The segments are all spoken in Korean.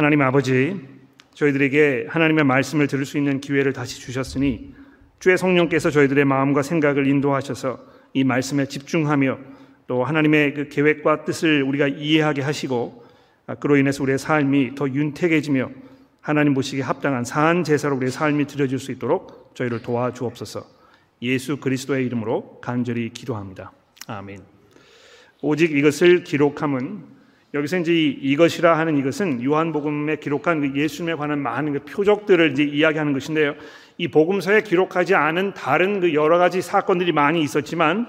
하나님 아버지, 저희들에게 하나님의 말씀을 들을 수 있는 기회를 다시 주셨으니 주의 성령께서 저희들의 마음과 생각을 인도하셔서 이 말씀에 집중하며 또 하나님의 그 계획과 뜻을 우리가 이해하게 하시고 그로 인해서 우리의 삶이 더 윤택해지며 하나님 보시기에 합당한 사한 제사로 우리의 삶이 드려질 수 있도록 저희를 도와주옵소서. 예수 그리스도의 이름으로 간절히 기도합니다. 아멘. 오직 이것을 기록함은 여기서 이제 이것이라 하는 이것은 요한복음에 기록한 그 예수님에 관한 많은 그 표적들을 이제 이야기하는 것인데요. 이 복음서에 기록하지 않은 다른 그 여러 가지 사건들이 많이 있었지만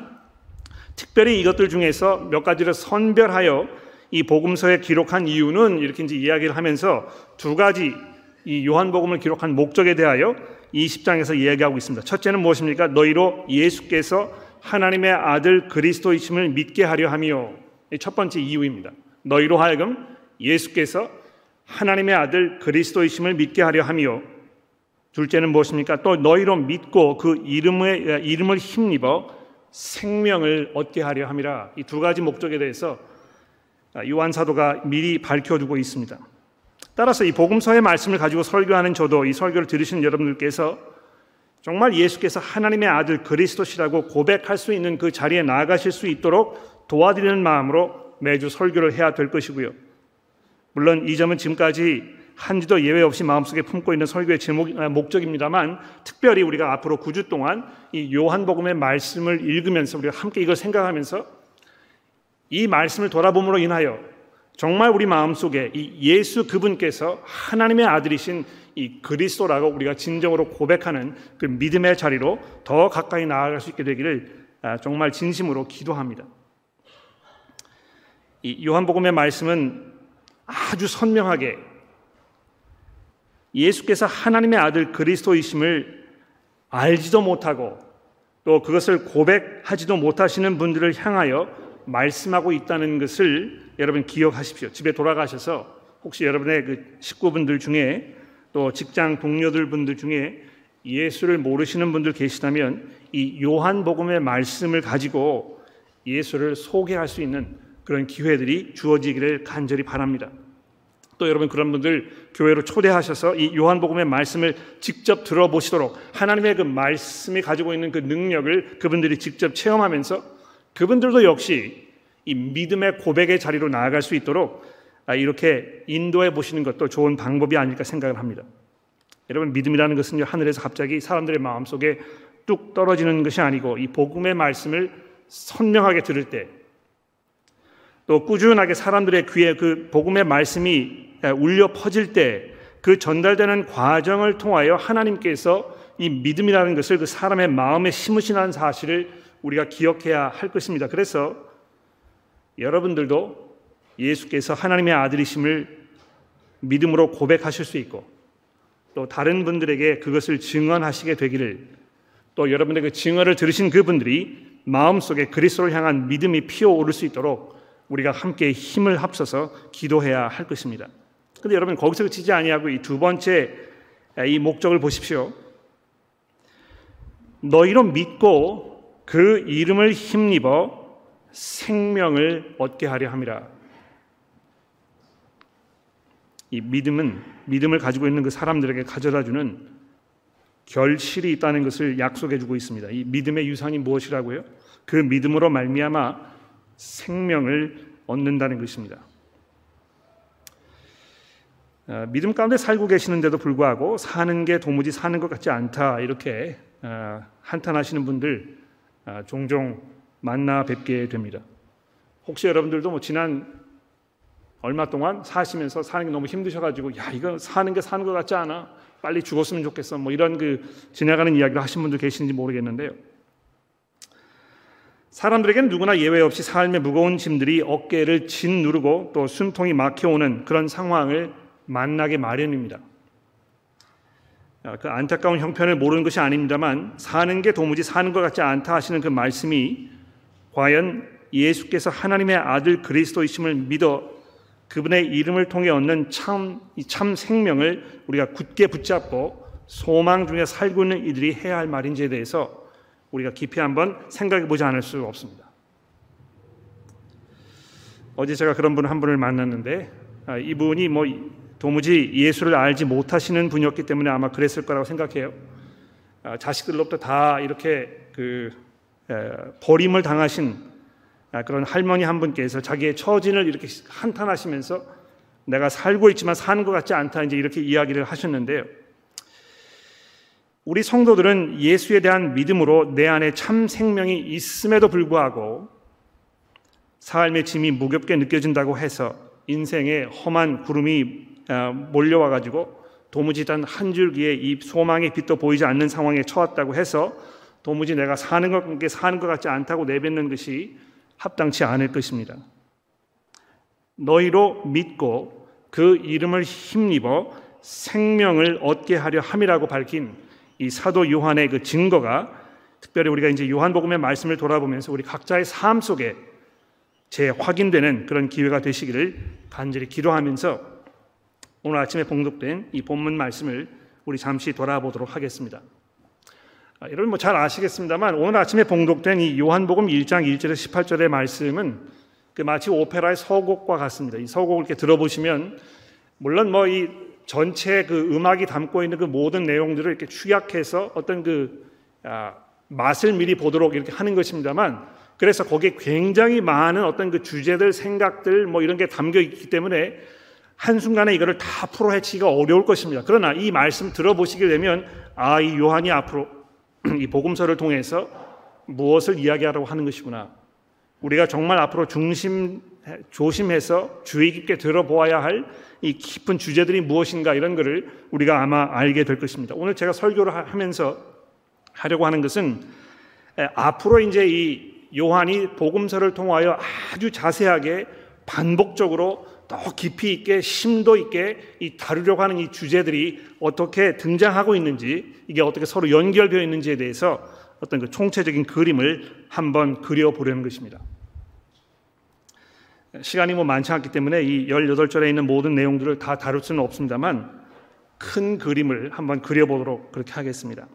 특별히 이것들 중에서 몇 가지를 선별하여 이 복음서에 기록한 이유는 이렇게 이제 이야기를 하면서 두 가지 이 요한복음을 기록한 목적에 대하여 이 10장에서 이야기하고 있습니다. 첫째는 무엇입니까? 너희로 예수께서 하나님의 아들 그리스도이심을 믿게 하려 하며 첫 번째 이유입니다. 너희로 하여금 예수께서 하나님의 아들 그리스도이심을 믿게 하려 하며 둘째는 무엇입니까? 또 너희로 믿고 그 이름의 이름을 힘입어 생명을 얻게 하려 함이라. 이 두 가지 목적에 대해서 요한 사도가 미리 밝혀두고 있습니다. 따라서 이 복음서의 말씀을 가지고 설교하는 저도 이 설교를 들으시는 여러분들께서 정말 예수께서 하나님의 아들 그리스도시라고 고백할 수 있는 그 자리에 나아가실 수 있도록 도와드리는 마음으로 매주 설교를 해야 될 것이고요. 물론 이 점은 지금까지 한지도 예외 없이 마음속에 품고 있는 설교의 제목 아, 목적입니다만 특별히 우리가 앞으로 9주 동안 이 요한복음의 말씀을 읽으면서 우리가 함께 이걸 생각하면서 이 말씀을 돌아봄으로 인하여 정말 우리 마음속에 이 예수 그분께서 하나님의 아들이신 이 그리스도라고 우리가 진정으로 고백하는 그 믿음의 자리로 더 가까이 나아갈 수 있게 되기를 아, 정말 진심으로 기도합니다. 이 요한복음의 말씀은 아주 선명하게 예수께서 하나님의 아들 그리스도이심을 알지도 못하고 또 그것을 고백하지도 못하시는 분들을 향하여 말씀하고 있다는 것을 여러분 기억하십시오. 집에 돌아가셔서 혹시 여러분의 그 식구분들 중에 또 직장 동료들 분들 중에 예수를 모르시는 분들 계시다면 이 요한복음의 말씀을 가지고 예수를 소개할 수 있는 그런 기회들이 주어지기를 간절히 바랍니다. 또 여러분 그런 분들 교회로 초대하셔서 이 요한복음의 말씀을 직접 들어보시도록 하나님의 그 말씀이 가지고 있는 그 능력을 그분들이 직접 체험하면서 그분들도 역시 이 믿음의 고백의 자리로 나아갈 수 있도록 아, 이렇게 인도해 보시는 것도 좋은 방법이 아닐까 생각을 합니다. 여러분 믿음이라는 것은요 하늘에서 갑자기 사람들의 마음 속에 뚝 떨어지는 것이 아니고 이 복음의 말씀을 선명하게 들을 때 또 꾸준하게 사람들의 귀에 그 복음의 말씀이 울려 퍼질 때 그 전달되는 과정을 통하여 하나님께서 이 믿음이라는 것을 그 사람의 마음에 심으시는 사실을 우리가 기억해야 할 것입니다. 그래서 여러분들도 예수께서 하나님의 아들이심을 믿음으로 고백하실 수 있고 또 다른 분들에게 그것을 증언하시게 되기를 또 여러분의 그 증언을 들으신 그분들이 마음속에 그리스도를 향한 믿음이 피어오를 수 있도록 우리가 함께 힘을 합쳐서 기도해야 할 것입니다. 근데 여러분 거기서 그치지 아니하고 이 두 번째 이 목적을 보십시오. 너희로 믿고 그 이름을 힘입어 생명을 얻게 하려 함이라. 이 믿음은 믿음을 가지고 있는 그 사람들에게 가져다 주는 결실이 있다는 것을 약속해 주고 있습니다. 이 믿음의 유산이 무엇이라고요? 그 믿음으로 말미암아 생명을 얻는다는 것입니다. 어, 믿음 가운데 살고 계시는데도 불구하고 사는 게 도무지 사는 것 같지 않다 이렇게 어, 한탄하시는 분들 어, 종종 만나 뵙게 됩니다. 혹시 여러분들도 뭐 지난 얼마 동안 사시면서 사는 게 너무 힘드셔가지고 야 이거 사는 게 사는 것 같지 않아 빨리 죽었으면 좋겠어 뭐 이런 그 지나가는 이야기를 하신 분들 계시는지 모르겠는데요. 사람들에게는 누구나 예외 없이 삶의 무거운 짐들이 어깨를 짓누르고 또 숨통이 막혀오는 그런 상황을 만나게 마련입니다. 그 안타까운 형편을 모르는 것이 아닙니다만 사는 게 도무지 사는 것 같지 않다 하시는 그 말씀이 과연 예수께서 하나님의 아들 그리스도이심을 믿어 그분의 이름을 통해 얻는 참, 참 생명을 우리가 굳게 붙잡고 소망 중에 살고 있는 이들이 해야 할 말인지에 대해서 우리가 깊이 한번 생각해 보지 않을 수 없습니다. 어제 제가 그런 분 한 분을 만났는데 아, 이분이 뭐 도무지 예수를 알지 못하시는 분이었기 때문에 아마 그랬을 거라고 생각해요. 아, 자식들로부터 다 이렇게 그 버림을 당하신 아, 그런 할머니 한 분께서 자기의 처진을 이렇게 한탄하시면서 내가 살고 있지만 사는 것 같지 않다 이제 이렇게 이야기를 하셨는데요. 우리 성도들은 예수에 대한 믿음으로 내 안에 참 생명이 있음에도 불구하고 삶의 짐이 무겁게 느껴진다고 해서 인생에 험한 구름이 아, 몰려와 가지고 도무지 단 한 줄기의 이 소망의 빛도 보이지 않는 상황에 처했다고 해서 도무지 내가 사는 것 사는 것 같지 않다고 내뱉는 것이 합당치 않을 것입니다. 너희로 믿고 그 이름을 힘입어 생명을 얻게 하려 함이라고 밝힌 이 사도 요한의 그 증거가 특별히 우리가 이제 요한복음의 말씀을 돌아보면서 우리 각자의 삶 속에 재확인되는 그런 기회가 되시기를 간절히 기도하면서 오늘 아침에 봉독된 이 본문 말씀을 우리 잠시 돌아보도록 하겠습니다. 아, 여러분 뭐 잘 아시겠습니다만 오늘 아침에 봉독된 이 요한복음 1장 1절에서 18절의 말씀은 그 마치 오페라의 서곡과 같습니다. 이 서곡을 이렇게 들어보시면 물론 뭐이 전체 그 음악이 담고 있는 그 모든 내용들을 이렇게 축약해서 어떤 그 아, 맛을 미리 보도록 이렇게 하는 것입니다만 그래서 거기에 굉장히 많은 어떤 그 주제들, 생각들 뭐 이런 게 담겨 있기 때문에 한순간에 이거를 다 풀어 헤치기가 어려울 것입니다. 그러나 이 말씀 들어보시게 되면 아, 이 요한이 앞으로 이 복음서를 통해서 무엇을 이야기하라고 하는 것이구나. 우리가 정말 앞으로 중심 조심해서 주의 깊게 들어보아야 할 이 깊은 주제들이 무엇인가 이런 것을 우리가 아마 알게 될 것입니다. 오늘 제가 설교를 하면서 하려고 하는 것은 앞으로 이제 이 요한이 복음서를 통하여 아주 자세하게 반복적으로 더 깊이 있게 심도 있게 이 다루려고 하는 이 주제들이 어떻게 등장하고 있는지 이게 어떻게 서로 연결되어 있는지에 대해서 어떤 그 총체적인 그림을 한번 그려 보려는 것입니다. 시간이 뭐 많지 않기 때문에 이 18절에 있는 모든 내용들을 다 다룰 수는 없습니다만 큰 그림을 한번 그려보도록 그렇게 하겠습니다.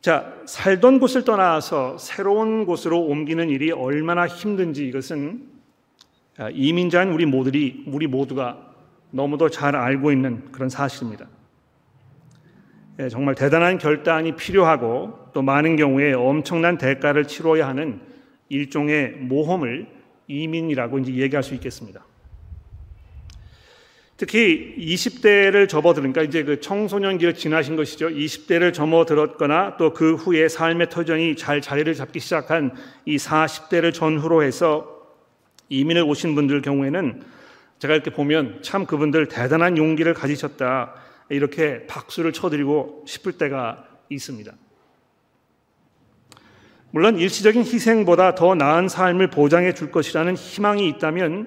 자, 살던 곳을 떠나서 새로운 곳으로 옮기는 일이 얼마나 힘든지 이것은 이민자인 우리 모두리 우리 모두가 너무도 잘 알고 있는 그런 사실입니다. 예, 정말 대단한 결단이 필요하고 또 많은 경우에 엄청난 대가를 치러야 하는 일종의 모험을 이민이라고 이제 얘기할 수 있겠습니다. 특히 20대를 접어들으니까 이제 그 청소년기를 지나신 것이죠. 20대를 접어들었거나 또 그 후에 삶의 터전이 잘 자리를 잡기 시작한 이 40대를 전후로 해서 이민을 오신 분들 경우에는 제가 이렇게 보면 참 그분들 대단한 용기를 가지셨다. 이렇게 박수를 쳐드리고 싶을 때가 있습니다. 물론 일시적인 희생보다 더 나은 삶을 보장해 줄 것이라는 희망이 있다면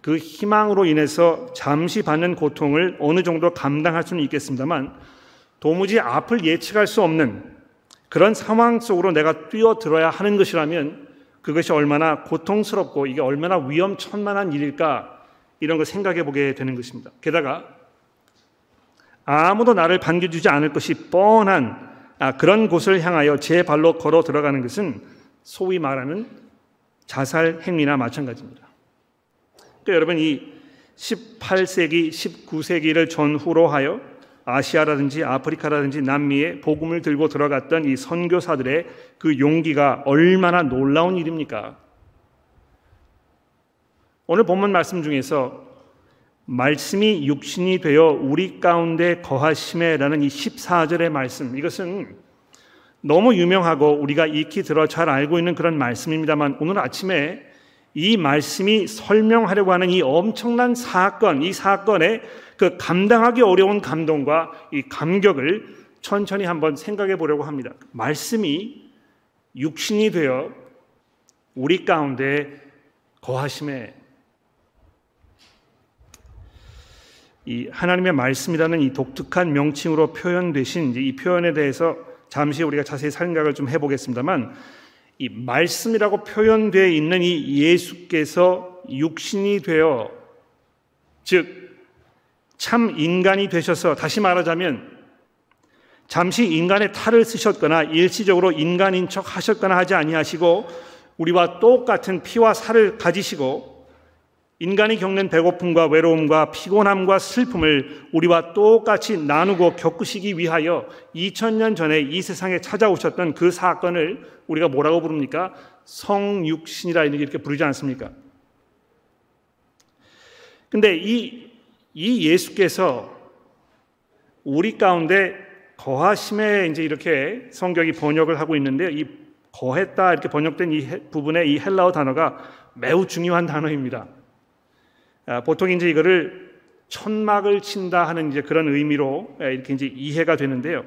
그 희망으로 인해서 잠시 받는 고통을 어느 정도 감당할 수는 있겠습니다만 도무지 앞을 예측할 수 없는 그런 상황 속으로 내가 뛰어들어야 하는 것이라면 그것이 얼마나 고통스럽고 이게 얼마나 위험천만한 일일까 이런 걸 생각해 보게 되는 것입니다. 게다가 아무도 나를 반겨주지 않을 것이 뻔한 아, 그런 곳을 향하여 제 발로 걸어 들어가는 것은 소위 말하는 자살 행위나 마찬가지입니다. 또 여러분 이 18세기, 19세기를 전후로 하여 아시아라든지 아프리카라든지 남미에 복음을 들고 들어갔던 이 선교사들의 그 용기가 얼마나 놀라운 일입니까? 오늘 본문 말씀 중에서 말씀이 육신이 되어 우리 가운데 거하심에라는 이 14절의 말씀 이것은 너무 유명하고 우리가 익히 들어 잘 알고 있는 그런 말씀입니다만 오늘 아침에 이 말씀이 설명하려고 하는 이 엄청난 사건, 이 사건의 그 감당하기 어려운 감동과 이 감격을 천천히 한번 생각해 보려고 합니다. 말씀이 육신이 되어 우리 가운데 거하심에 이 하나님의 말씀이라는 이 독특한 명칭으로 표현되신 이 표현에 대해서 잠시 우리가 자세히 생각을 좀 해보겠습니다만 이 말씀이라고 표현되어 있는 이 예수께서 육신이 되어 즉 참 인간이 되셔서 다시 말하자면 잠시 인간의 탈을 쓰셨거나 일시적으로 인간인 척 하셨거나 하지 아니하시고 우리와 똑같은 피와 살을 가지시고 인간이 겪는 배고픔과 외로움과 피곤함과 슬픔을 우리와 똑같이 나누고 겪으시기 위하여 2000년 전에 이 세상에 찾아오셨던 그 사건을 우리가 뭐라고 부릅니까? 성육신이라 이렇게 부르지 않습니까? 근데 이, 이 예수께서 우리 가운데 거하심에 이제 이렇게 성경이 번역을 하고 있는데 이 거했다 이렇게 번역된 이 부분의 이 헬라어 단어가 매우 중요한 단어입니다. 아, 보통 이제 이거를 천막을 친다 하는 이제 그런 의미로 예, 이렇게 이제 이해가 되는데요.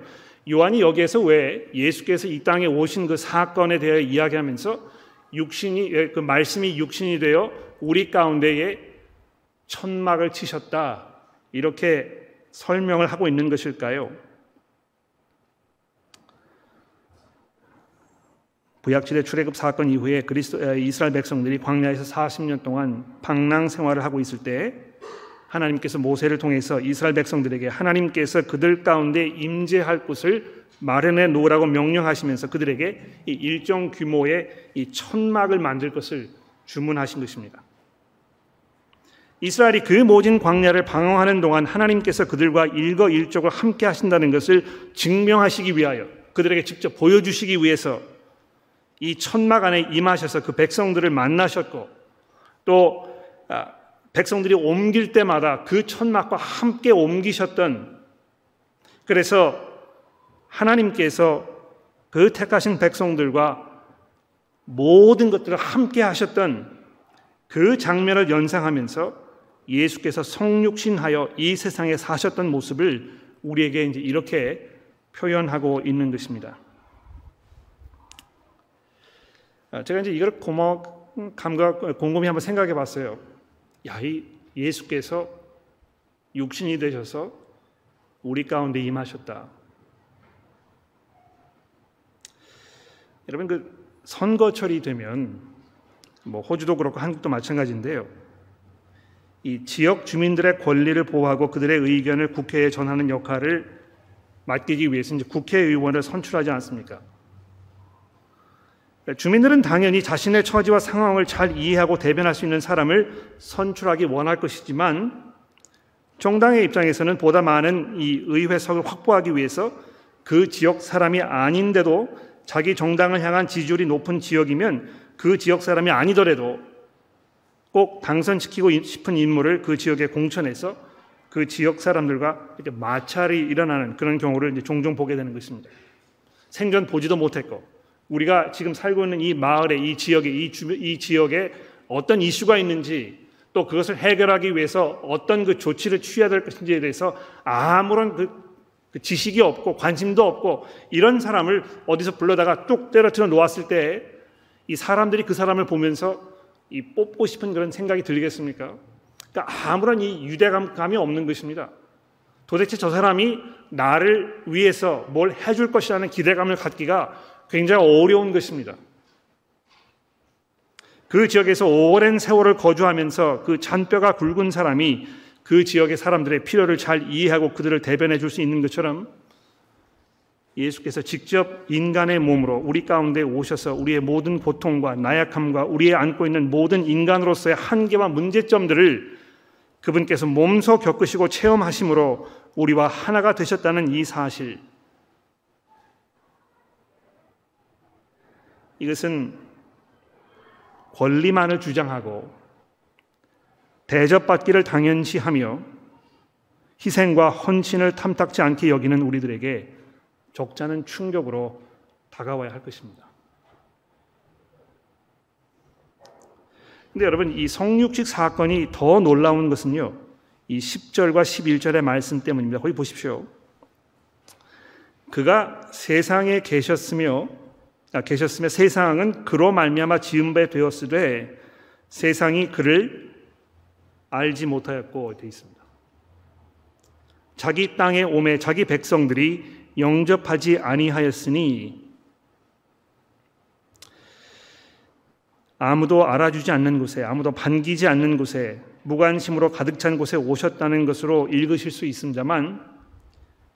요한이 여기에서 왜 예수께서 이 땅에 오신 그 사건에 대해 이야기하면서 육신이 예, 그 말씀이 육신이 되어 우리 가운데에 천막을 치셨다 이렇게 설명을 하고 있는 것일까요? 구약시대 출애굽 사건 이후에 그리스도 이스라엘 백성들이 광야에서 40년 동안 방랑 생활을 하고 있을 때 하나님께서 모세를 통해서 이스라엘 백성들에게 하나님께서 그들 가운데 임재할 곳을 마련해 놓으라고 명령하시면서 그들에게 이 일정 규모의 이 천막을 만들 것을 주문하신 것입니다. 이스라엘이 그 모진 광야를 방황하는 동안 하나님께서 그들과 일거일적으로 함께 하신다는 것을 증명하시기 위하여 그들에게 직접 보여주시기 위해서 이 천막 안에 임하셔서 그 백성들을 만나셨고 또 아, 백성들이 옮길 때마다 그 천막과 함께 옮기셨던 그래서 하나님께서 그 택하신 백성들과 모든 것들을 함께 하셨던 그 장면을 연상하면서 예수께서 성육신하여 이 세상에 사셨던 모습을 우리에게 이제 이렇게 표현하고 있는 것입니다. 아, 제가 이제 이걸 고마 감각 곰곰이 한번 생각해 봤어요. 야, 이 예수께서 육신이 되셔서 우리 가운데 임하셨다. 여러분 그 선거철이 되면 뭐 호주도 그렇고 한국도 마찬가지인데요. 이 지역 주민들의 권리를 보호하고 그들의 의견을 국회에 전하는 역할을 맡기기 위해서 이제 국회의원을 선출하지 않습니까? 주민들은 당연히 자신의 처지와 상황을 잘 이해하고 대변할 수 있는 사람을 선출하기 원할 것이지만 정당의 입장에서는 보다 많은 이 의회석을 확보하기 위해서 그 지역 사람이 아닌데도 자기 정당을 향한 지지율이 높은 지역이면 그 지역 사람이 아니더라도 꼭 당선시키고 싶은 인물을 그 지역에 공천해서 그 지역 사람들과 이렇게 마찰이 일어나는 그런 경우를 이제 종종 보게 되는 것입니다. 생전 보지도 못했고 우리가 지금 살고 있는 이 마을에 이 지역에 이, 주, 이 지역에 어떤 이슈가 있는지 또 그것을 해결하기 위해서 어떤 그 조치를 취해야 될 것인지에 대해서 아무런 그, 그 지식이 없고 관심도 없고 이런 사람을 어디서 불러다가 뚝 때려뜨려 놓았을 때 이 사람들이 그 사람을 보면서 이 뽑고 싶은 그런 생각이 들겠습니까? 그러니까 아무런 이 유대감이 없는 것입니다. 도대체 저 사람이 나를 위해서 뭘 해줄 것이라는 기대감을 갖기가 굉장히 어려운 것입니다. 그 지역에서 오랜 세월을 거주하면서 그 잔뼈가 굵은 사람이 그 지역의 사람들의 필요를 잘 이해하고 그들을 대변해 줄 수 있는 것처럼 예수께서 직접 인간의 몸으로 우리 가운데 오셔서 우리의 모든 고통과 나약함과 우리의 안고 있는 모든 인간으로서의 한계와 문제점들을 그분께서 몸소 겪으시고 체험하심으로 우리와 하나가 되셨다는 이 사실 이것은 권리만을 주장하고 대접받기를 당연시하며 희생과 헌신을 탐탁지 않게 여기는 우리들에게 적잖은 충격으로 다가와야 할 것입니다. 근데 여러분 이 성육식 사건이 더 놀라운 것은요. 이 10절과 11절의 말씀 때문입니다. 거기 보십시오. 그가 세상에 계셨으며 아, 계셨으며 세상은 그로 말미암아 지은 바 되었으되 세상이 그를 알지 못하였고 되어 있습니다. 자기 땅에 오매 자기 백성들이 영접하지 아니하였으니 아무도 알아주지 않는 곳에 아무도 반기지 않는 곳에 무관심으로 가득 찬 곳에 오셨다는 것으로 읽으실 수 있습니다만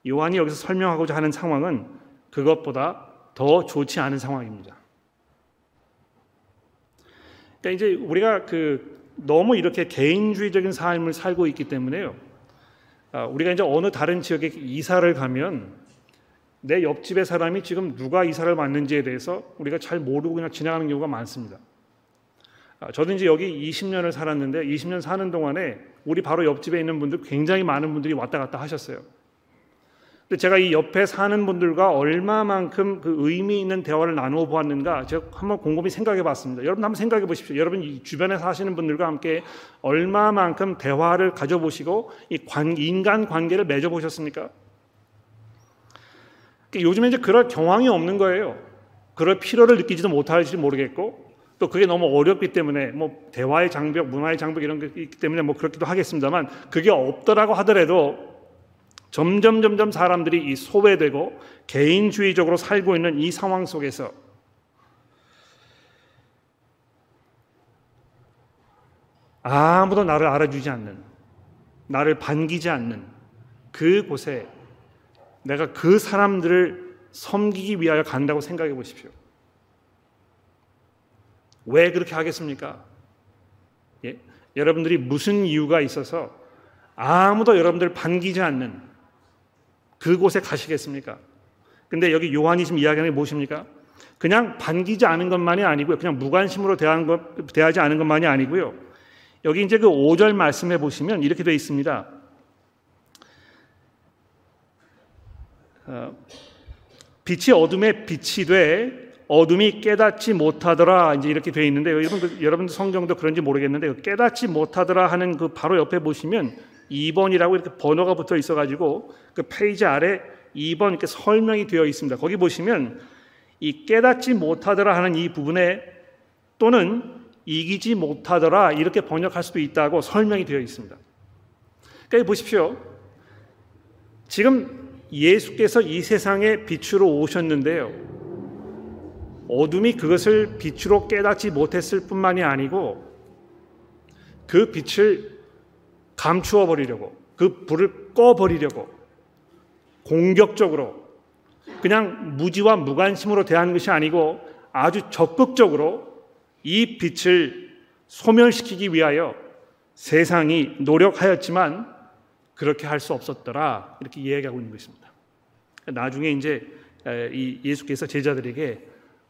요한이 여기서 설명하고자 하는 상황은 그것보다 더 좋지 않은 상황입니다. 그러니까 이제 우리가 그 너무 이렇게 개인주의적인 삶을 살고 있기 때문에요. 아, 우리가 이제 어느 다른 지역에 이사를 가면 내 옆집의 사람이 지금 누가 이사를 왔는지에 대해서 우리가 잘 모르고 그냥 지나가는 경우가 많습니다. 아, 저도 이제 여기 20년을 살았는데 20년 사는 동안에 우리 바로 옆집에 있는 분들 굉장히 많은 분들이 왔다 갔다 하셨어요. 제가 이 옆에 사는 분들과 얼마만큼 그 의미 있는 대화를 나누어 보았는가 제가 한번 곰곰이 생각해 봤습니다. 여러분 한번 생각해 보십시오. 여러분 이 주변에 사시는 분들과 함께 얼마만큼 대화를 가져보시고 이 관, 인간 관계를 맺어 보셨습니까? 요즘에 이제 그럴 경황이 없는 거예요. 그럴 필요를 느끼지도 못할지 모르겠고 또 그게 너무 어렵기 때문에 뭐 대화의 장벽, 문화의 장벽 이런 게 있기 때문에 뭐 그렇기도 하겠습니다만 그게 없더라고 하더라도 점점 점점 사람들이 이 소외되고 개인주의적으로 살고 있는 이 상황 속에서 아무도 나를 알아주지 않는 나를 반기지 않는 그곳에 내가 그 사람들을 섬기기 위하여 간다고 생각해 보십시오. 왜 그렇게 하겠습니까? 예? 여러분들이 무슨 이유가 있어서 아무도 여러분들 반기지 않는 그곳에 가시겠습니까? 근데 여기 요한이 지금 이야기하는 게 무엇입니까? 그냥 반기지 않은 것만이 아니고요. 그냥 무관심으로 대하는 것, 대하지 않은 것만이 아니고요. 여기 이제 그 5절 말씀해 보시면 이렇게 되어 있습니다. 어, 빛이 어둠에 빛이 돼 어둠이 깨닫지 못하더라 이제 이렇게 되어 있는데 여러분 여러분 성경도 그런지 모르겠는데 깨닫지 못하더라 하는 그 바로 옆에 보시면 2번이라고 이렇게 번호가 붙어 있어가지고 그 페이지 아래 2번 이렇게 설명이 되어 있습니다. 거기 보시면 이 깨닫지 못하더라 하는 이 부분에 또는 이기지 못하더라 이렇게 번역할 수도 있다고 설명이 되어 있습니다. 그러니까 보십시오. 지금 예수께서 이 세상에 빛으로 오셨는데요. 어둠이 그것을 빛으로 깨닫지 못했을 뿐만이 아니고 그 빛을 감추어 버리려고 그 불을 꺼 버리려고 공격적으로 그냥 무지와 무관심으로 대한 것이 아니고 아주 적극적으로 이 빛을 소멸시키기 위하여 세상이 노력하였지만 그렇게 할 수 없었더라 이렇게 이야기하고 있는 것입니다. 나중에 이제 이 예수께서 제자들에게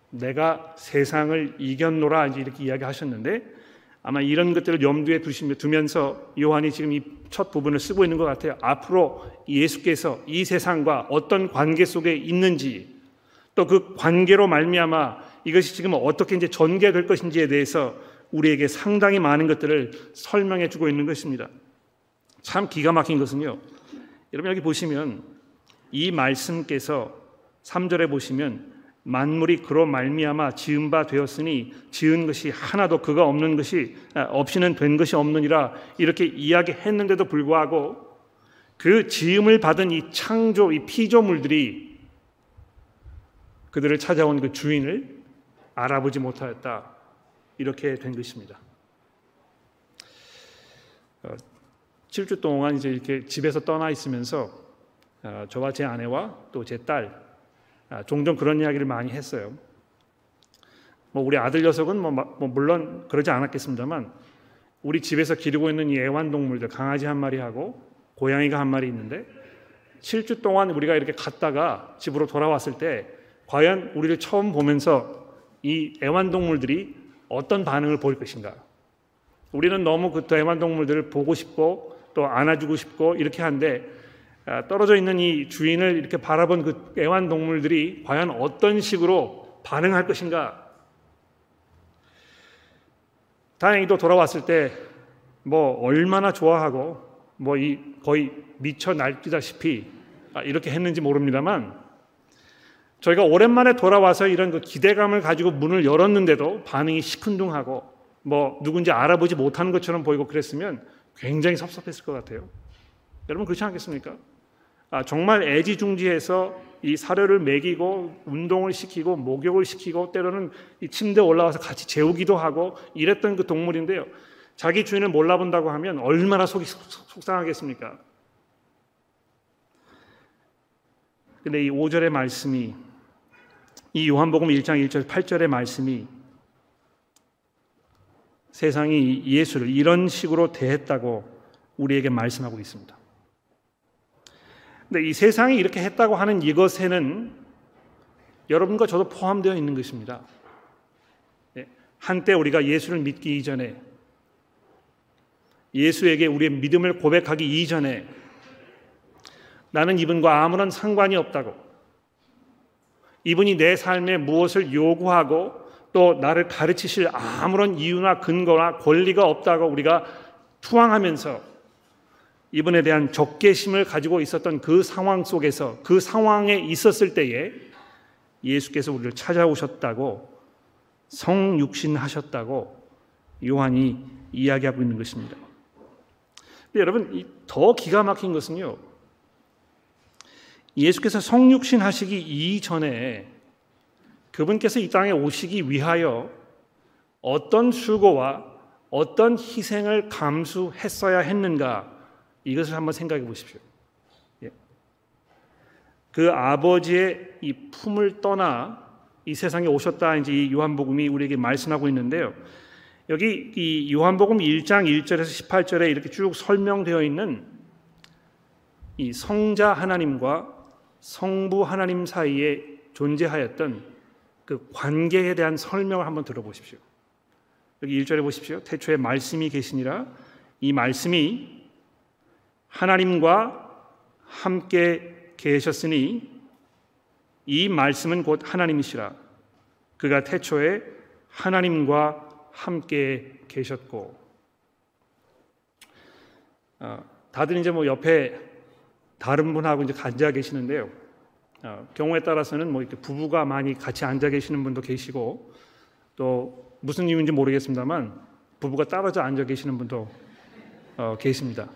내가 세상을 이겼노라 이렇게 이야기하셨는데 아마 이런 것들을 염두에 두시며 두면서 요한이 지금 이 첫 부분을 쓰고 있는 것 같아요. 앞으로 예수께서 이 세상과 어떤 관계 속에 있는지 또 그 관계로 말미암아 이것이 지금 어떻게 이제 전개될 것인지에 대해서 우리에게 상당히 많은 것들을 설명해 주고 있는 것입니다. 참 기가 막힌 것은요. 여러분 여기 보시면 이 말씀께서 3절에 보시면 만물이 그로 말미암아 지은 바 되었으니 지은 것이 하나도 그가 없는 것이 아, 없이는 된 것이 없느니라 이렇게 이야기했는데도 불구하고 그 지음을 받은 이 창조 이 피조물들이 그들을 찾아온 그 주인을 알아보지 못하였다 이렇게 된 것입니다. 7주 어, 동안 이제 이렇게 집에서 떠나 있으면서 어, 저와 제 아내와 또 제딸 아, 종종 그런 이야기를 많이 했어요. 뭐 우리 아들 녀석은 뭐, 뭐 물론 그러지 않았겠습니다만 우리 집에서 기르고 있는 이 애완동물들 강아지 한 마리하고 고양이가 한 마리 있는데 7주 동안 우리가 이렇게 갔다가 집으로 돌아왔을 때 과연 우리를 처음 보면서 이 애완동물들이 어떤 반응을 보일 것인가? 우리는 너무 그 애완동물들을 보고 싶고 또 안아주고 싶고 이렇게 한데 아, 떨어져 있는 이 주인을 이렇게 바라본 그 애완동물들이 과연 어떤 식으로 반응할 것인가? 다행히도 돌아왔을 때 뭐 얼마나 좋아하고 뭐 이 거의 미쳐 날뛰다시피 아, 이렇게 했는지 모릅니다만 저희가 오랜만에 돌아와서 이런 그 기대감을 가지고 문을 열었는데도 반응이 시큰둥하고 뭐 누군지 알아보지 못하는 것처럼 보이고 그랬으면 굉장히 섭섭했을 것 같아요. 여러분 그렇지 않겠습니까? 아, 정말 애지중지해서 이 사료를 먹이고 운동을 시키고 목욕을 시키고 때로는 이 침대에 올라와서 같이 재우기도 하고 이랬던 그 동물인데요. 자기 주인을 몰라본다고 하면 얼마나 속이 속상하겠습니까? 근데 이 5절의 말씀이 이 요한복음 1장 1절 8절의 말씀이 세상이 예수를 이런 식으로 대했다고 우리에게 말씀하고 있습니다. 근데 이 세상이 이렇게 했다고 하는 이것에는 여러분과 저도 포함되어 있는 것입니다. 예, 한때 우리가 예수를 믿기 이전에 예수에게 우리의 믿음을 고백하기 이전에 나는 이분과 아무런 상관이 없다고 이분이 내 삶에 무엇을 요구하고 또 나를 가르치실 아무런 이유나 근거나 권리가 없다고 우리가 투항하면서 이분에 대한 적개심을 가지고 있었던 그 상황 속에서 그 상황에 있었을 때에 예수께서 우리를 찾아오셨다고 성육신하셨다고 요한이 이야기하고 있는 것입니다. 여러분 더 기가 막힌 것은요. 예수께서 성육신하시기 이전에 그분께서 이 땅에 오시기 위하여 어떤 수고와 어떤 희생을 감수했어야 했는가 이것을 한번 생각해 보십시오. 예. 그 아버지의 이 품을 떠나 이 세상에 오셨다 이제 이 요한복음이 우리에게 말씀하고 있는데요. 여기 이 요한복음 1장 1절에서 18절에 이렇게 쭉 설명되어 있는 이 성자 하나님과 성부 하나님 사이에 존재하였던 그 관계에 대한 설명을 한번 들어보십시오. 여기 1절에 보십시오. 태초에 말씀이 계시니라 이 말씀이 하나님과 함께 계셨으니 이 말씀은 곧 하나님이시라. 그가 태초에 하나님과 함께 계셨고 어, 다들 이제 뭐 옆에 다른 분하고 이제 앉아 계시는데요. 어, 경우에 따라서는 뭐 이렇게 부부가 많이 같이 앉아 계시는 분도 계시고 또 무슨 이유인지 모르겠습니다만 부부가 떨어져 앉아 계시는 분도 어, 계십니다.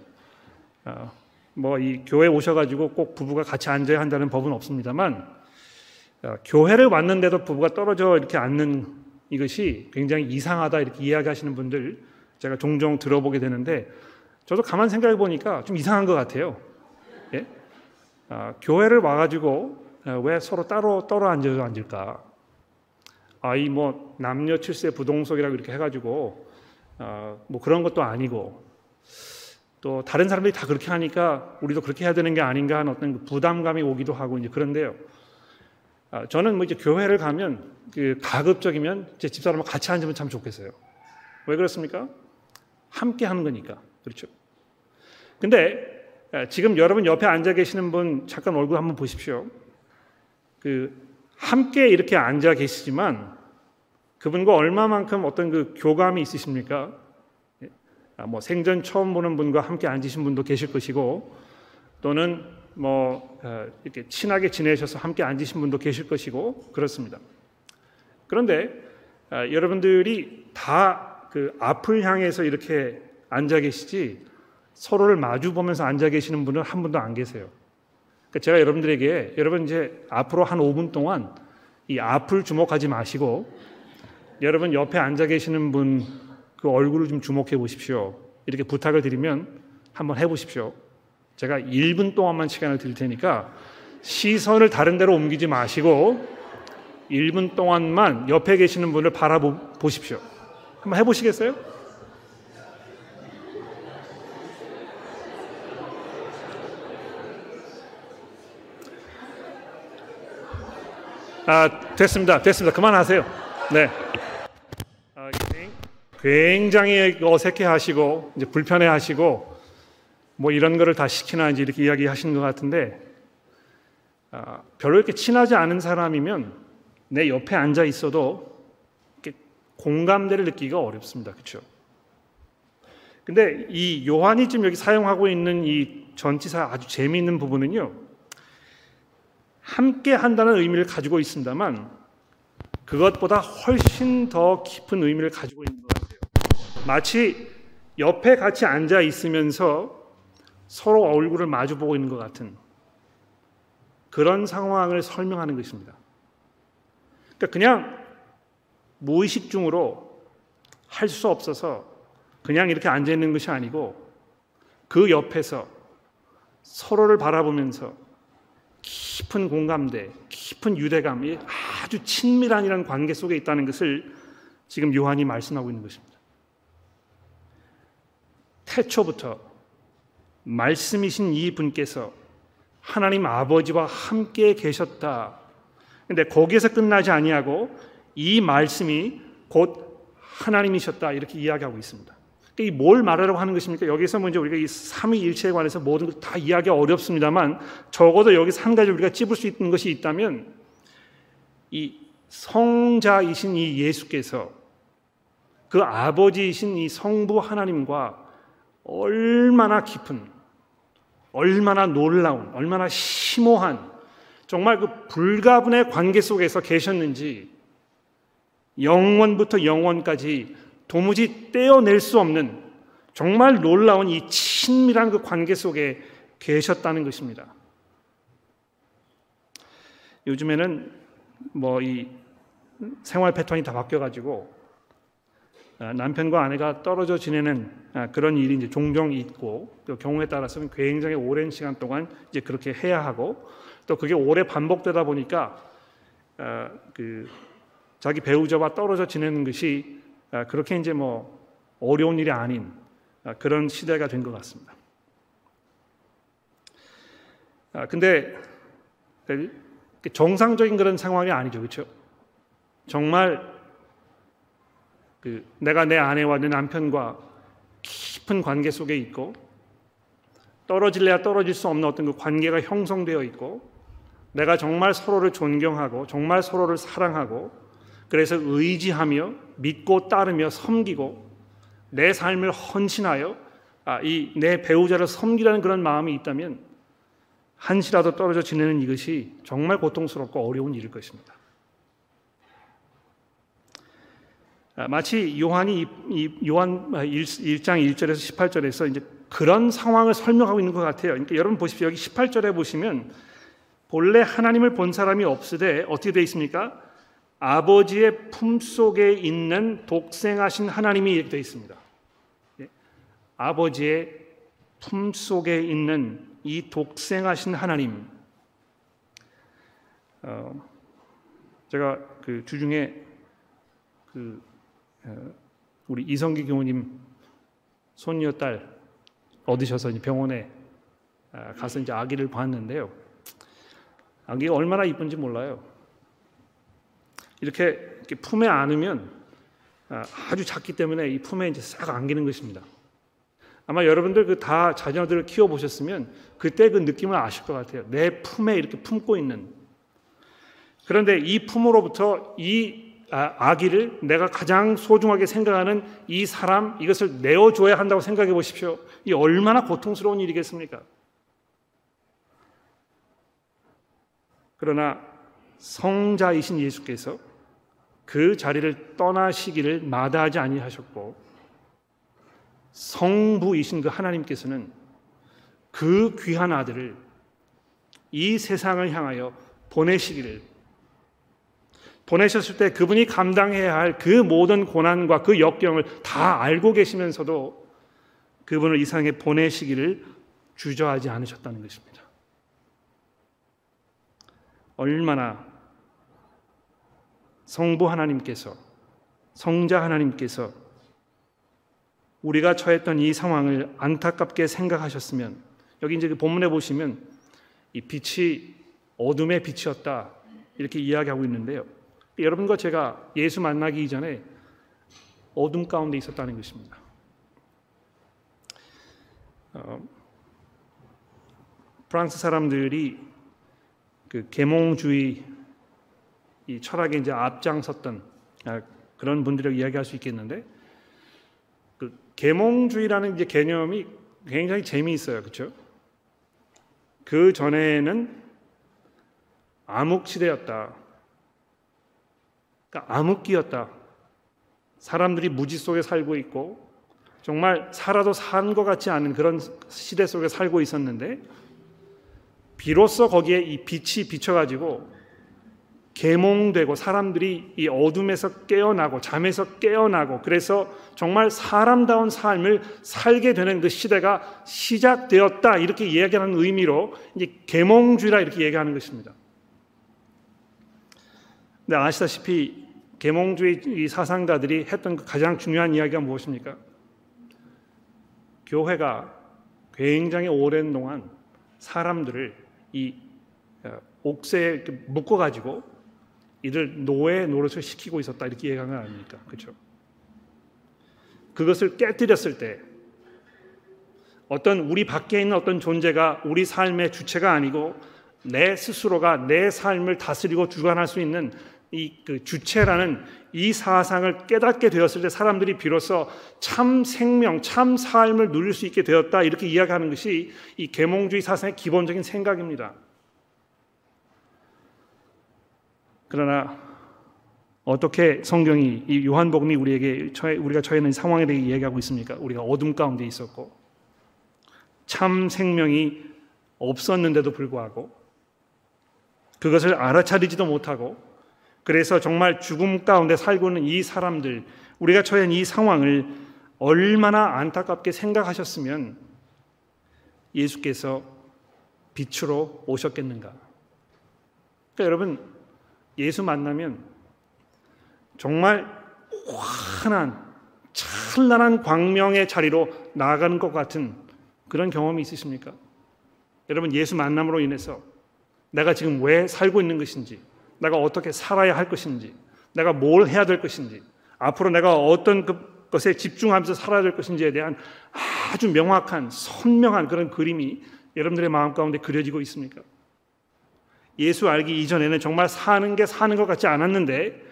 어, 뭐이 교회 오셔가지고 꼭 부부가 같이 앉아야 한다는 법은 없습니다만 어, 교회를 왔는데도 부부가 떨어져 이렇게 앉는 이것이 굉장히 이상하다 이렇게 이야기하시는 분들 제가 종종 들어보게 되는데 저도 가만 생각해 보니까 좀 이상한 것 같아요. 예? 아, 교회를 와가지고 어, 왜 서로 따로 떨어 앉아서 앉을까? 아이 뭐 남녀 칠세 부동석이라고 이렇게 해가지고 어, 뭐 그런 것도 아니고 또 다른 사람들이 다 그렇게 하니까 우리도 그렇게 해야 되는 게 아닌가 하는 어떤 그 부담감이 오기도 하고 이제 그런데요. 아, 저는 뭐 이제 교회를 가면 그 가급적이면 제 집사람과 같이 앉으면 참 좋겠어요. 왜 그렇습니까? 함께 하는 거니까. 그렇죠. 근데 아, 지금 여러분 옆에 앉아 계시는 분 잠깐 얼굴 한번 보십시오. 그 함께 이렇게 앉아 계시지만 그분과 얼마만큼 어떤 그 교감이 있으십니까? 아, 뭐 생전 처음 보는 분과 함께 앉으신 분도 계실 것이고 또는 뭐 어, 이렇게 친하게 지내셔서 함께 앉으신 분도 계실 것이고 그렇습니다. 그런데 아, 여러분들이 다 그 앞을 향해서 이렇게 앉아 계시지 서로를 마주 보면서 앉아 계시는 분은 한 분도 안 계세요. 그러니까 제가 여러분들에게 여러분 이제 앞으로 한 5분 동안 이 앞을 주목하지 마시고 여러분 옆에 앉아 계시는 분 그 얼굴을 좀 주목해 보십시오. 이렇게 부탁을 드리면 한번 해 보십시오. 제가 1분 동안만 시간을 드릴 테니까 시선을 다른 데로 옮기지 마시고 1분 동안만 옆에 계시는 분을 바라보십시오. 한번 해보시겠어요? 아, 됐습니다. 됐습니다. 그만하세요. 네. 굉장히 어색해 하시고, 이제 불편해 하시고, 뭐 이런 거를 다 시키나 이제 이렇게 이야기 하시는 것 같은데, 아, 별로 이렇게 친하지 않은 사람이면 내 옆에 앉아 있어도 공감대를 느끼기가 어렵습니다. 그렇죠? 근데 이 요한이 지금 여기 사용하고 있는 이 전치사 아주 재미있는 부분은요. 함께 한다는 의미를 가지고 있습니다만 그것보다 훨씬 더 깊은 의미를 가지고 있는 것 마치 옆에 같이 앉아 있으면서 서로 얼굴을 마주 보고 있는 것 같은 그런 상황을 설명하는 것입니다. 그러니까 그냥 무의식 중으로 할 수 없어서 그냥 이렇게 앉아 있는 것이 아니고 그 옆에서 서로를 바라보면서 깊은 공감대, 깊은 유대감이 아주 친밀한 이런 관계 속에 있다는 것을 지금 요한이 말씀하고 있는 것입니다. 태초부터 말씀이신 이 분께서 하나님 아버지와 함께 계셨다. 근데 거기에서 끝나지 아니하고 이 말씀이 곧 하나님이셨다 이렇게 이야기하고 있습니다. 그러니까 뭘 말하려고 하는 것입니까? 여기서 먼저 우리가 이 삼위일체에 관해서 모든 걸 다 이야기 어렵습니다만 적어도 여기서 한 가지 우리가 찝을 수 있는 것이 있다면 이 성자이신 이 예수께서 그 아버지이신 이 성부 하나님과 얼마나 깊은 얼마나 놀라운 얼마나 심오한 정말 그 불가분의 관계 속에서 계셨는지 영원부터 영원까지 도무지 떼어낼 수 없는 정말 놀라운 이 친밀한 그 관계 속에 계셨다는 것입니다. 요즘에는 뭐 이 생활 패턴이 다 바뀌어가지고 아, 남편과 아내가 떨어져 지내는 아, 그런 일이 이제 종종 있고 또 경우에 따라서는 굉장히 오랜 시간 동안 이제 그렇게 해야 하고 또 그게 오래 반복되다 보니까 아, 그 자기 배우자와 떨어져 지내는 것이 그렇게 이제 뭐 어려운 일이 아닌 그런 시대가 된 것 같습니다. 근데 정상적인 그런 상황이 아니죠, 그렇죠? 정말 그 내가 내 아내와 내 남편과 깊은 관계 속에 있고 떨어질래야 떨어질 수 없는 어떤 그 관계가 형성되어 있고 내가 정말 서로를 존경하고 정말 서로를 사랑하고 그래서 의지하며 믿고 따르며 섬기고 내 삶을 헌신하여 아, 이 내 배우자를 섬기라는 그런 마음이 있다면 한시라도 떨어져 지내는 이것이 정말 고통스럽고 어려운 일일 것입니다. 아, 마치 요한이 요한 1장 1절에서 18절에서 이제 그런 상황을 설명하고 있는 것 같아요. 그러니까 여러분 보십시오. 여기 18절에 보시면 본래 하나님을 본 사람이 없으되 어떻게 되어 있습니까? 아버지의 품 속에 있는 독생하신 하나님이 이렇게 되어 있습니다. 예. 아버지의 품 속에 있는 이 독생하신 하나님. 어, 제가 그 주중에 그 어, 우리 이성기 교우님 손녀 딸 얻으셔서 병원에 아, 가서 이제 아기를 봤는데요. 아기가 얼마나 이쁜지 몰라요. 이렇게, 이렇게 품에 안으면 아, 아주 작기 때문에 이 품에 이제 싹 안기는 것입니다. 아마 여러분들 그 다 자녀들을 키워 보셨으면 그때 그 느낌을 아실 것 같아요. 내 품에 이렇게 품고 있는. 그런데 이 품으로부터 이 아, 아기를 내가 가장 소중하게 생각하는 이 사람 이것을 내어줘야 한다고 생각해 보십시오. 이 얼마나 고통스러운 일이겠습니까? 그러나 성자이신 예수께서 그 자리를 떠나시기를 마다하지 아니하셨고 성부이신 그 하나님께서는 그 귀한 아들을 이 세상을 향하여 보내시기를 보내셨을 때 그분이 감당해야 할 그 모든 고난과 그 역경을 다 알고 계시면서도 그분을 이 세상에 보내시기를 주저하지 않으셨다는 것입니다. 얼마나 성부 하나님께서 성자 하나님께서 우리가 처했던 이 상황을 안타깝게 생각하셨으면 여기 이제 그 본문에 보시면 이 빛이 어둠의 빛이었다 이렇게 이야기하고 있는데요. 여러분과 제가 예수 만나기 이전에 어둠 가운데 있었다는 것입니다. 어, 프랑스 사람들이 그 계몽주의 이 철학에 이제 앞장섰던 아, 그런 분들을 이야기할 수 있겠는데 그 계몽주의라는 이제 개념이 굉장히 재미있어요, 그렇죠? 그 전에는 암흑 시대였다. 그러니까 암흑기였다. 사람들이 무지 속에 살고 있고 정말 살아도 산 것 같지 않은 그런 시대 속에 살고 있었는데 비로소 거기에 이 빛이 비춰가지고 계몽되고 사람들이 이 어둠에서 깨어나고 잠에서 깨어나고 그래서 정말 사람다운 삶을 살게 되는 그 시대가 시작되었다 이렇게 이야기하는 의미로 이제 계몽주의라 이렇게 얘기하는 것입니다. 근데 아시다시피 계몽주의 사상가들이 했던 그 가장 중요한 이야기가 무엇입니까? 교회가 굉장히 오랜 동안 사람들을 이 어, 옥새에 묶어 가지고 이를 노예 노릇을 시키고 있었다 이렇게 얘기한 건 아닙니까? 그렇죠? 그것을 깨뜨렸을 때 어떤 우리 밖에 있는 어떤 존재가 우리 삶의 주체가 아니고 내 스스로가 내 삶을 다스리고 주관할 수 있는 이 그 주체라는 이 사상을 깨닫게 되었을 때 사람들이 비로소 참 생명, 참 삶을 누릴 수 있게 되었다 이렇게 이야기하는 것이 이 계몽주의 사상의 기본적인 생각입니다. 그러나 어떻게 성경이 이 요한복음이 우리에게 우리가 처해 있는 상황에 대해 이야기하고 있습니까? 우리가 어둠 가운데 있었고 참 생명이 없었는데도 불구하고 그것을 알아차리지도 못하고 그래서 정말 죽음 가운데 살고 있는 이 사람들 우리가 있는 이 상황을 얼마나 안타깝게 생각하셨으면 예수께서 빛으로 오셨겠는가? 그러니까 여러분 예수 만나면 정말 환한 찬란한 광명의 자리로 나아가는 것 같은 그런 경험이 있으십니까? 여러분 예수 만남으로 인해서 내가 지금 왜 살고 있는 것인지, 내가 어떻게 살아야 할 것인지, 내가 뭘 해야 될 것인지, 앞으로 내가 어떤 그 것에 집중하면서 살아야 될 것인지에 대한 아주 명확한 선명한 그런 그림이 여러분들의 마음 가운데 그려지고 있습니까? 예수 알기 이전에는 정말 사는 게 사는 것 같지 않았는데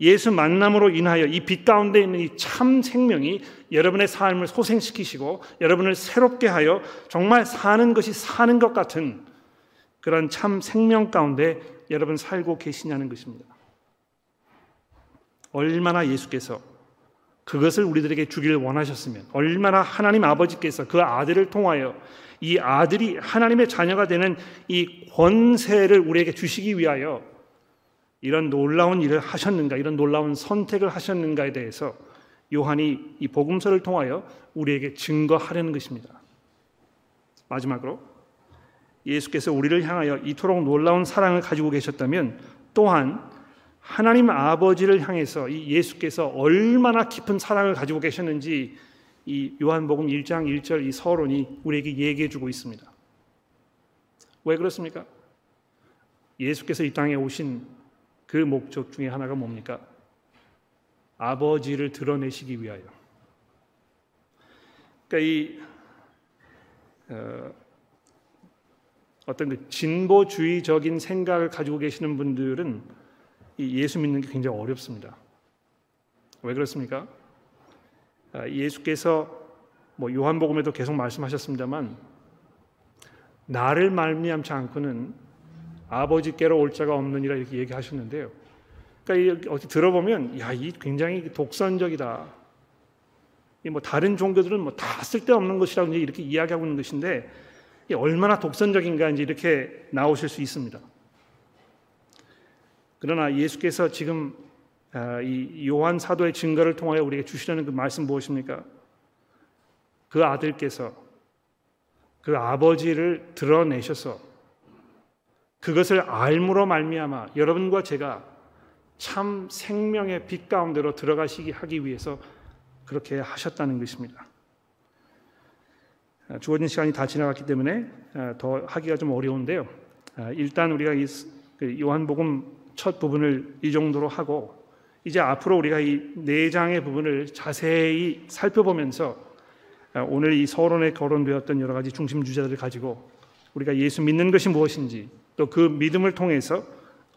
예수 만남으로 인하여 이 빛 가운데 있는 이 참 생명이 여러분의 삶을 소생시키시고 여러분을 새롭게 하여 정말 사는 것이 사는 것 같은 그런 참 생명 가운데 여러분 살고 계시냐는 것입니다. 얼마나 예수께서 그것을 우리들에게 주기를 원하셨으면 얼마나 하나님 아버지께서 그 아들을 통하여 이 아들이 하나님의 자녀가 되는 이 권세를 우리에게 주시기 위하여 이런 놀라운 일을 하셨는가, 이런 놀라운 선택을 하셨는가에 대해서 요한이 이 복음서를 통하여 우리에게 증거하려는 것입니다. 마지막으로 예수께서 우리를 향하여 이토록 놀라운 사랑을 가지고 계셨다면 또한 하나님 아버지를 향해서 이 예수께서 얼마나 깊은 사랑을 가지고 계셨는지 이 요한복음 1장 1절 이 서론이 우리에게 얘기해 주고 있습니다. 왜 그렇습니까? 예수께서 이 땅에 오신 그 목적 중에 하나가 뭡니까? 아버지를 드러내시기 위하여. 그러니까 이 어, 어떤 그 진보주의적인 생각을 가지고 계시는 분들은 이 예수 믿는 게 굉장히 어렵습니다. 왜 그렇습니까? 아, 예수께서 뭐 요한복음에도 계속 말씀하셨습니다만 나를 말미암지 않고는 아버지께로 올 자가 없느니라 이렇게 얘기하셨는데요. 그러니까 어떻게 들어보면 야 이 굉장히 독선적이다. 뭐 다른 종교들은 뭐 다 쓸데없는 것이라고 이렇게 이야기하고 있는 것인데 얼마나 독선적인가 이제 이렇게 나오실 수 있습니다. 그러나 예수께서 지금 아, 이 요한 사도의 증거를 통하여 우리에게 주시려는 그 말씀 무엇입니까? 그 아들께서 그 아버지를 드러내셔서 그것을 알므로 말미암아 여러분과 제가 참 생명의 빛 가운데로 들어가시기 하기 위해서 그렇게 하셨다는 것입니다. 아, 주어진 시간이 다 지나갔기 때문에 아, 더 하기가 좀 어려운데요. 일단 우리가 이그 요한복음 첫 부분을 이 정도로 하고 이제 앞으로 우리가 이 네 장의 부분을 자세히 살펴보면서 아, 오늘 이 서론에 거론되었던 여러 가지 중심 주제들을 가지고 우리가 예수 믿는 것이 무엇인지 또 그 믿음을 통해서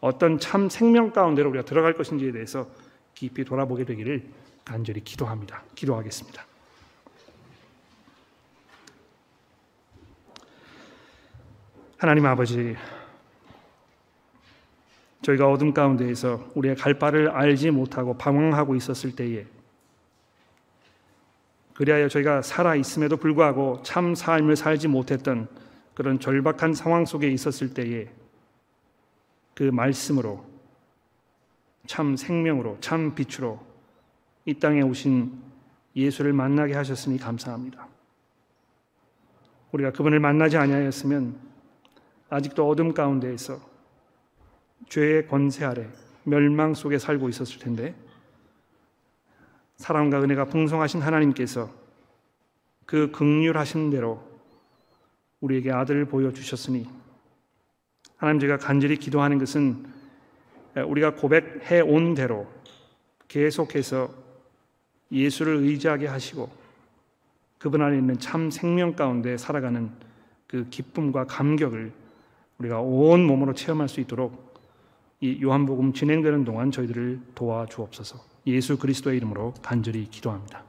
어떤 참 생명 가운데로 우리가 들어갈 것인지에 대해서 깊이 돌아보게 되기를 간절히 기도합니다. 기도하겠습니다. 하나님 아버지 저희가 어둠 가운데에서 우리의 갈 바를 알지 못하고 방황하고 있었을 때에 그리하여 저희가 살아 있음에도 불구하고 참 삶을 살지 못했던 그런 절박한 상황 속에 있었을 때에 그 말씀으로 참 생명으로 참 빛으로 이 땅에 오신 예수를 만나게 하셨으니 감사합니다. 우리가 그분을 만나지 아니하였으면 아직도 어둠 가운데에서 죄의 권세 아래 멸망 속에 살고 있었을 텐데 사랑과 은혜가 풍성하신 하나님께서 그 극률하신 대로 우리에게 아들을 보여주셨으니 하나님 제가 간절히 기도하는 것은 우리가 고백해 온 대로 계속해서 예수를 의지하게 하시고 그분 안에 있는 참 생명 가운데 살아가는 그 기쁨과 감격을 우리가 온 몸으로 체험할 수 있도록 이 요한복음 진행되는 동안 저희들을 도와 주옵소서. 예수 그리스도의 이름으로 간절히 기도합니다.